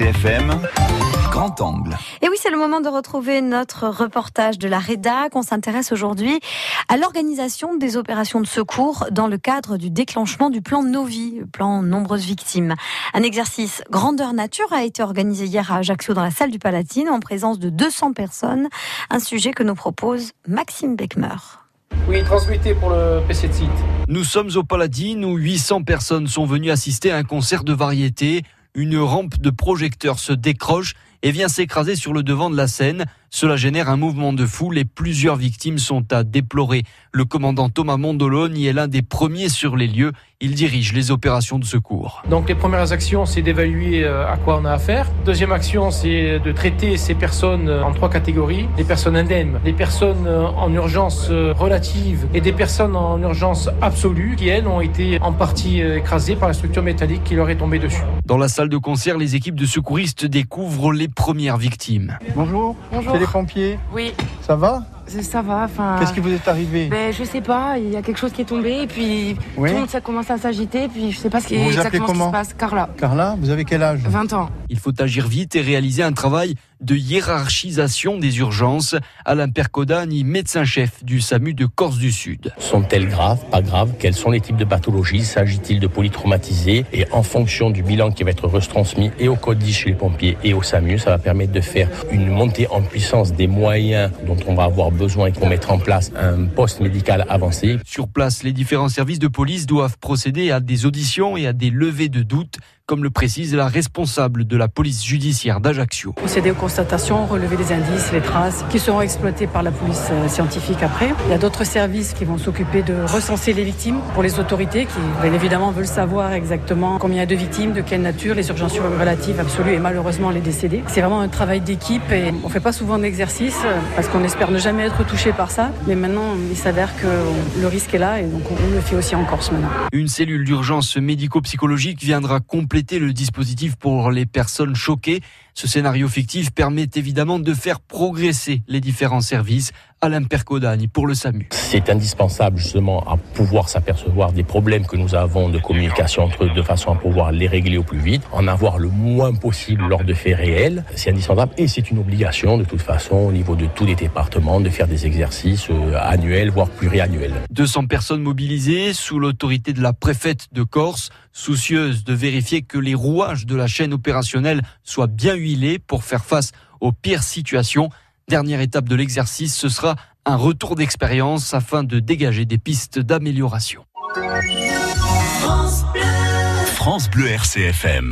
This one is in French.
RCFM, Grand Angle. Et oui, c'est le moment de retrouver notre reportage de la REDAC. On s'intéresse aujourd'hui à l'organisation des opérations de secours dans le cadre du déclenchement du plan Novi, le plan Nombreuses Victimes. Un exercice grandeur nature a été organisé hier à Ajaccio dans la salle du Palatine en présence de 200 personnes. Un sujet que nous propose Maxime Beckmer. Oui, transmettez pour le PC de site. Nous sommes au Paladine où 800 personnes sont venues assister à un concert de variété. Une rampe de projecteurs se décroche et vient s'écraser sur le devant de la scène. Cela génère un mouvement de foule et plusieurs victimes sont à déplorer. Le commandant Thomas Mondoloni est l'un des premiers sur les lieux. Il dirige les opérations de secours. Donc les premières actions, c'est d'évaluer euh, à quoi on a affaire. Deuxième action, c'est de traiter ces personnes euh, en trois catégories. Les personnes indemnes, les personnes euh, en urgence relative et des personnes en urgence absolue qui, elles, ont été en partie écrasées par la structure métallique qui leur est tombée dessus. Dans la salle de concert, les équipes de secouristes découvrent les premières victimes. Bonjour. Bonjour. C'est les pompiers. Oui, Ça va ça va. Enfin, Qu'est-ce qui vous est arrivé ben, je sais pas. Il y a quelque chose qui est tombé et puis Oui. tout le monde ça commence à s'agiter. Puis je sais pas ce qui Vous vous exactement ce qui se passe. Carla, Carla, vous avez quel âge 20 ans. Il faut agir vite et réaliser un travail de hiérarchisation des urgences. Alain Percodani, médecin-chef du SAMU de Corse du Sud. Sont-elles graves, pas graves? Quels sont les types de pathologies? S'agit-il de polytraumatisés? Et en fonction du bilan qui va être retransmis et au code 10 chez les pompiers et au SAMU, ça va permettre de faire une montée en puissance des moyens dont on va avoir besoin pour mettre en place un poste médical avancé. Sur place, les différents services de police doivent procéder à des auditions et à des levées de doutes, comme le précise la responsable de la police judiciaire d'Ajaccio. procéder aux constatations, relever les indices, les traces qui seront exploitées par la police euh, scientifique après. Il y a d'autres services qui vont s'occuper de recenser les victimes pour les autorités qui, bien évidemment, veulent savoir exactement combien il y a de victimes, de quelle nature, les urgences relatives absolues et malheureusement les décédés. C'est vraiment un travail d'équipe et on fait pas souvent d'exercice euh, parce qu'on espère ne jamais être touché par ça. Mais maintenant, il s'avère que le risque est là et donc on le fait aussi en Corse maintenant. Une cellule d'urgence médico-psychologique viendra compléter le dispositif pour les personnes choquées. Ce scénario fictif permet évidemment de faire progresser les différents services. Alain Percodani pour le SAMU. C'est indispensable justement à pouvoir s'apercevoir des problèmes que nous avons de communication entre eux de façon à pouvoir les régler au plus vite, en avoir le moins possible lors de faits réels. C'est indispensable et c'est une obligation de toute façon au niveau de tous les départements de faire des exercices euh, annuels voire pluriannuels. 200 personnes mobilisées sous l'autorité de la préfète de Corse, soucieuse de vérifier que les rouages de la chaîne opérationnelle soient bien huilés pour faire face aux pires situations. Dernière étape de l'exercice, ce sera un retour d'expérience afin de dégager des pistes d'amélioration. France Bleu RCFM.